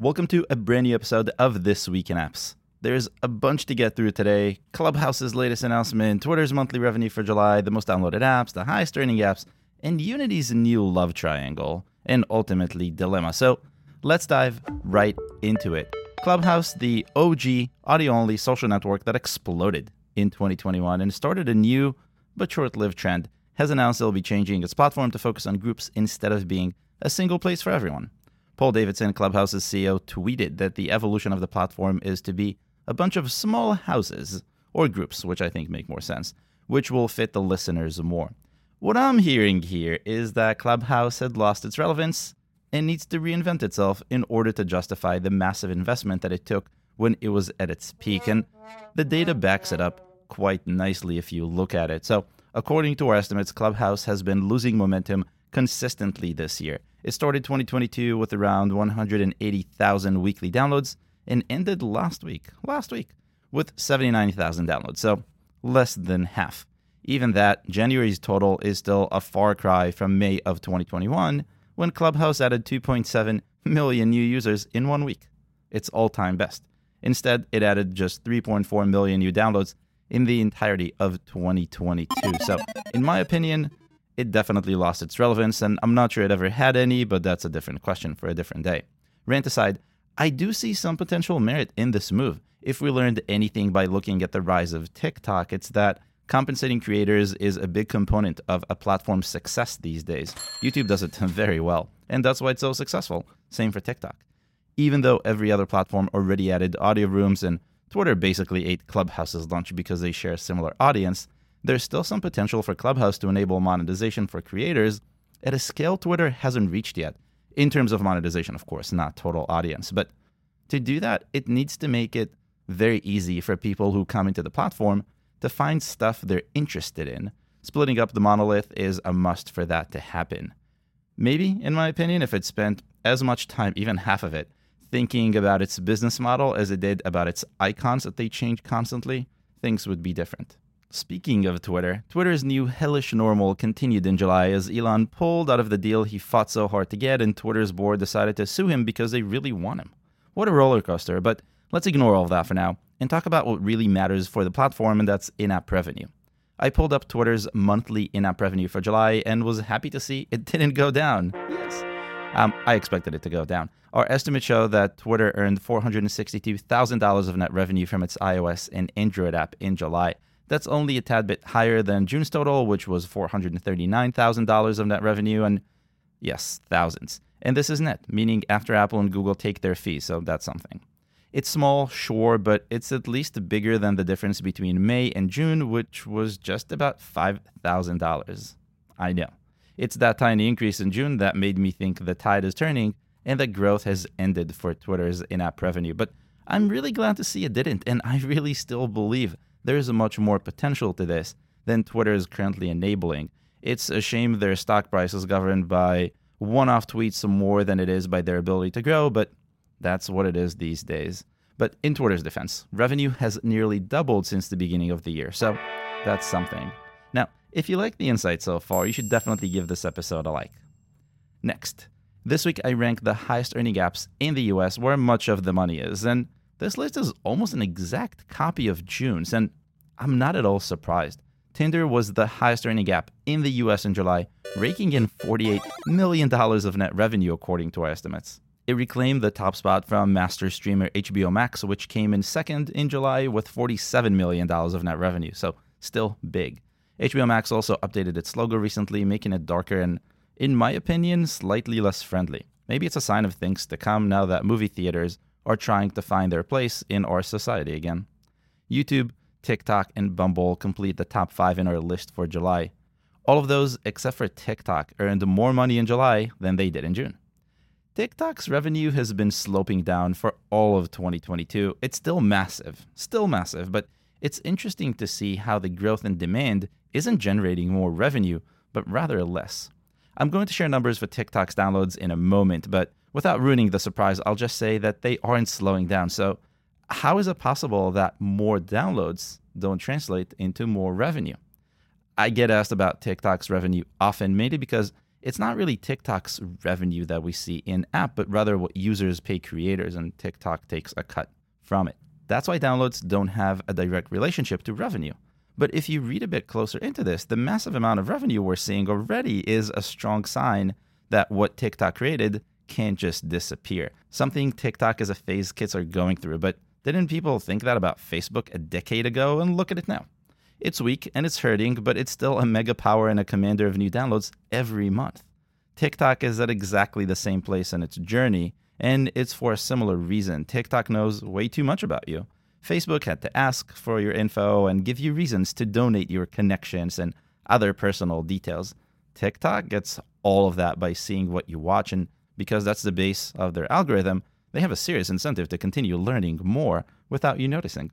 Welcome to a brand new episode of This Week in Apps. There's a bunch to get through today. Clubhouse's latest announcement, Twitter's monthly revenue for July, the most downloaded apps, the highest earning apps, and Unity's new love triangle, and ultimately Dilemma. So let's dive right into it. Clubhouse, the OG audio only social network that exploded in 2021 and started a new but short lived trend, has announced it'll be changing its platform to focus on groups instead of being a single place for everyone. Paul Davison, Clubhouse's CEO, tweeted that the evolution of the platform is to be a bunch of small houses or groups, which I think make more sense, which will fit the listeners more. What I'm hearing here is that Clubhouse had lost its relevance and needs to reinvent itself in order to justify the massive investment that it took when it was at its peak. And the data backs it up quite nicely if you look at it. So, according to our estimates, Clubhouse has been losing momentum consistently this year. It started 2022 with around 180,000 weekly downloads and ended last week, last week, with 79,000 downloads. So, less than half. Even that, January's total is still a far cry from May of 2021 when Clubhouse added 2.7 million new users in one week, its all time best. Instead, it added just 3.4 million new downloads in the entirety of 2022. So, in my opinion, it definitely lost its relevance, and I'm not sure it ever had any, but that's a different question for a different day. Rant aside, I do see some potential merit in this move. If we learned anything by looking at the rise of TikTok, it's that compensating creators is a big component of a platform's success these days. YouTube does it very well, and that's why it's so successful. Same for TikTok. Even though every other platform already added audio rooms and Twitter basically ate Clubhouse's lunch because they share a similar audience, there's still some potential for Clubhouse to enable monetization for creators at a scale Twitter hasn't reached yet. In terms of monetization, of course, not total audience. But to do that, it needs to make it very easy for people who come into the platform to find stuff they're interested in. Splitting up the monolith is a must for that to happen. Maybe, in my opinion, if it spent as much time, even half of it, thinking about its business model as it did about its icons that they change constantly, things would be different. Speaking of Twitter, Twitter's new hellish normal continued in July as Elon pulled out of the deal he fought so hard to get, and Twitter's board decided to sue him because they really want him. What a roller coaster, but let's ignore all of that for now and talk about what really matters for the platform, and that's in app revenue. I pulled up Twitter's monthly in app revenue for July and was happy to see it didn't go down. Yes. Um, I expected it to go down. Our estimates show that Twitter earned $462,000 of net revenue from its iOS and Android app in July. That's only a tad bit higher than June's total, which was $439,000 of net revenue, and yes, thousands. And this is net, meaning after Apple and Google take their fees, so that's something. It's small, sure, but it's at least bigger than the difference between May and June, which was just about $5,000. I know. It's that tiny increase in June that made me think the tide is turning and that growth has ended for Twitter's in app revenue. But I'm really glad to see it didn't, and I really still believe there's a much more potential to this than Twitter is currently enabling. It's a shame their stock price is governed by one off tweets more than it is by their ability to grow, but that's what it is these days. But in Twitter's defense, revenue has nearly doubled since the beginning of the year, so that's something. Now, if you like the insight so far, you should definitely give this episode a like. Next, this week I ranked the highest earning apps in the US where much of the money is, and this list is almost an exact copy of June's, and I'm not at all surprised. Tinder was the highest earning app in the US in July, raking in $48 million of net revenue, according to our estimates. It reclaimed the top spot from master streamer HBO Max, which came in second in July with $47 million of net revenue, so still big. HBO Max also updated its logo recently, making it darker and, in my opinion, slightly less friendly. Maybe it's a sign of things to come now that movie theaters are trying to find their place in our society again. YouTube, TikTok, and Bumble complete the top five in our list for July. All of those, except for TikTok, earned more money in July than they did in June. TikTok's revenue has been sloping down for all of 2022. It's still massive, still massive, but it's interesting to see how the growth in demand isn't generating more revenue, but rather less. I'm going to share numbers for TikTok's downloads in a moment, but without ruining the surprise, I'll just say that they aren't slowing down. So, how is it possible that more downloads don't translate into more revenue? I get asked about TikTok's revenue often, mainly because it's not really TikTok's revenue that we see in app, but rather what users pay creators, and TikTok takes a cut from it. That's why downloads don't have a direct relationship to revenue. But if you read a bit closer into this, the massive amount of revenue we're seeing already is a strong sign that what TikTok created can't just disappear. Something TikTok as a phase kids are going through, but didn't people think that about Facebook a decade ago? And look at it now. It's weak and it's hurting, but it's still a mega power and a commander of new downloads every month. TikTok is at exactly the same place in its journey, and it's for a similar reason. TikTok knows way too much about you. Facebook had to ask for your info and give you reasons to donate your connections and other personal details. TikTok gets all of that by seeing what you watch, and because that's the base of their algorithm, they have a serious incentive to continue learning more without you noticing.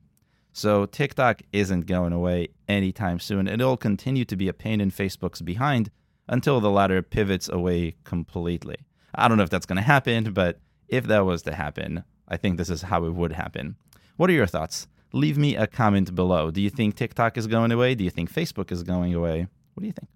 So TikTok isn't going away anytime soon. It'll continue to be a pain in Facebook's behind until the latter pivots away completely. I don't know if that's going to happen, but if that was to happen, I think this is how it would happen. What are your thoughts? Leave me a comment below. Do you think TikTok is going away? Do you think Facebook is going away? What do you think?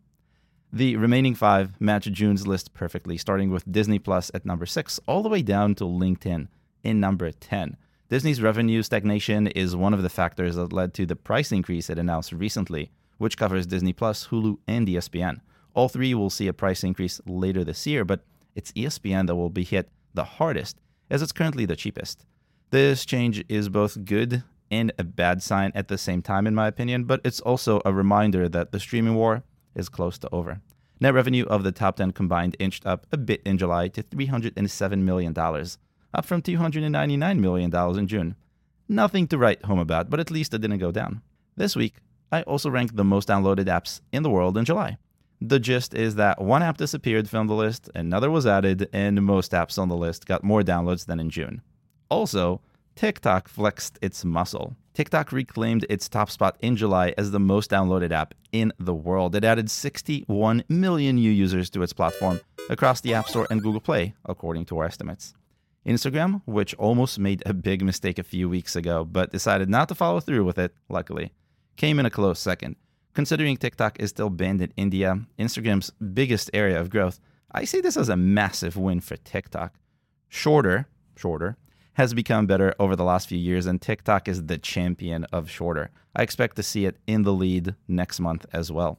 The remaining five match June's list perfectly, starting with Disney Plus at number six, all the way down to LinkedIn in number 10. Disney's revenue stagnation is one of the factors that led to the price increase it announced recently, which covers Disney Plus, Hulu, and ESPN. All three will see a price increase later this year, but it's ESPN that will be hit the hardest, as it's currently the cheapest. This change is both good and a bad sign at the same time, in my opinion, but it's also a reminder that the streaming war is close to over. Net revenue of the top 10 combined inched up a bit in July to $307 million up from $299 million in June. Nothing to write home about, but at least it didn't go down. This week, I also ranked the most downloaded apps in the world in July. The gist is that one app disappeared from the list, another was added, and most apps on the list got more downloads than in June. Also, TikTok flexed its muscle. TikTok reclaimed its top spot in July as the most downloaded app in the world. It added 61 million new users to its platform across the App Store and Google Play, according to our estimates. Instagram, which almost made a big mistake a few weeks ago, but decided not to follow through with it, luckily, came in a close second. Considering TikTok is still banned in India, Instagram's biggest area of growth, I see this as a massive win for TikTok. Shorter, shorter, has become better over the last few years, and TikTok is the champion of shorter. I expect to see it in the lead next month as well.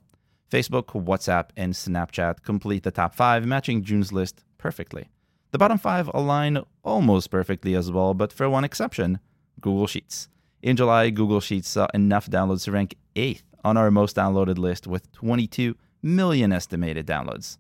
Facebook, WhatsApp, and Snapchat complete the top five, matching June's list perfectly. The bottom five align almost perfectly as well, but for one exception Google Sheets. In July, Google Sheets saw enough downloads to rank eighth on our most downloaded list with 22 million estimated downloads.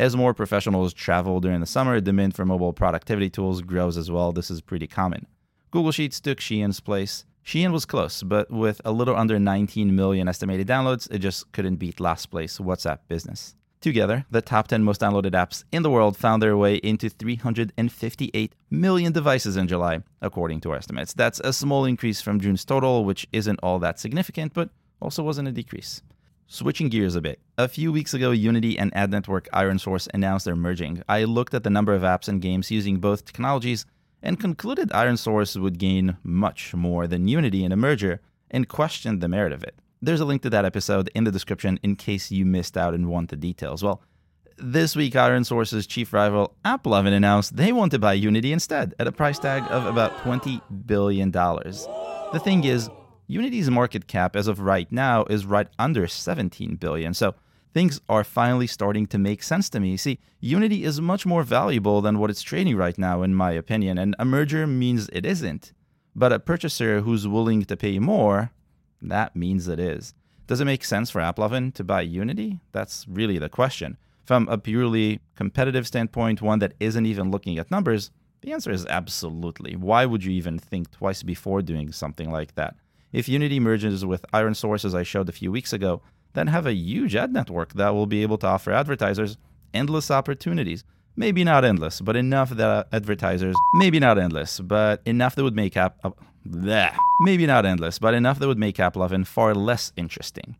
As more professionals travel during the summer, demand for mobile productivity tools grows as well. This is pretty common. Google Sheets took Shein's place. Shein was close, but with a little under 19 million estimated downloads, it just couldn't beat last place WhatsApp Business. Together, the top 10 most downloaded apps in the world found their way into 358 million devices in July, according to our estimates. That's a small increase from June's total, which isn't all that significant, but also wasn't a decrease. Switching gears a bit, a few weeks ago, Unity and ad network ironSource announced their merging. I looked at the number of apps and games using both technologies and concluded ironSource would gain much more than Unity in a merger and questioned the merit of it. There's a link to that episode in the description in case you missed out and want the details. Well, this week, ironSource's chief rival, AppLovin, announced they want to buy Unity instead at a price tag of about $20 billion. The thing is, Unity's market cap as of right now is right under 17 billion. So things are finally starting to make sense to me. See, Unity is much more valuable than what it's trading right now, in my opinion, and a merger means it isn't. But a purchaser who's willing to pay more that means it is. Does it make sense for AppLovin to buy Unity? That's really the question. From a purely competitive standpoint, one that isn't even looking at numbers, the answer is absolutely. Why would you even think twice before doing something like that? If Unity merges with ironSource, as I showed a few weeks ago, then have a huge ad network that will be able to offer advertisers endless opportunities. Maybe not endless, but enough that uh, advertisers, maybe not endless, but enough that would make app, uh, Bleh. Maybe not endless, but enough that would make AppLovin far less interesting.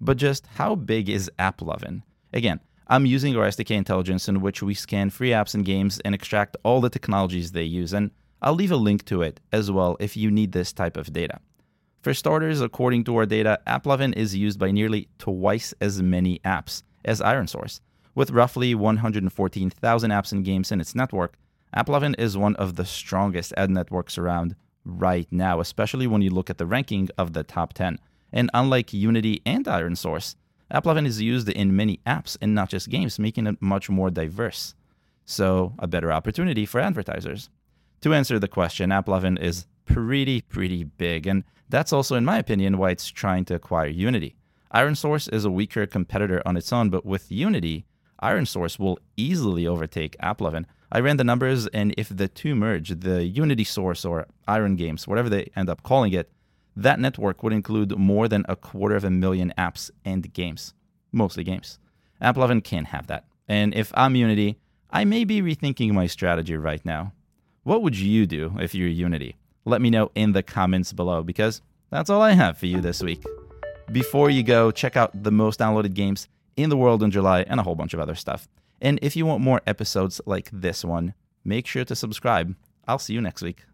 But just how big is AppLovin? Again, I'm using our SDK intelligence in which we scan free apps and games and extract all the technologies they use, and I'll leave a link to it as well if you need this type of data. For starters, according to our data, AppLovin is used by nearly twice as many apps as ironSource. With roughly 114,000 apps and games in its network, AppLovin is one of the strongest ad networks around right now, especially when you look at the ranking of the top 10. And unlike Unity and ironSource, AppLovin is used in many apps and not just games, making it much more diverse. So, a better opportunity for advertisers. To answer the question, AppLovin is pretty, pretty big, and that's also, in my opinion, why it's trying to acquire Unity. ironSource is a weaker competitor on its own, but with Unity, ironSource will easily overtake AppLovin. I ran the numbers, and if the two merge, the Unity Source or Iron Games, whatever they end up calling it, that network would include more than a quarter of a million apps and games, mostly games. AppLovin can't have that. And if I'm Unity, I may be rethinking my strategy right now. What would you do if you're Unity? Let me know in the comments below because that's all I have for you this week. Before you go, check out the most downloaded games in the world in July and a whole bunch of other stuff. And if you want more episodes like this one, make sure to subscribe. I'll see you next week.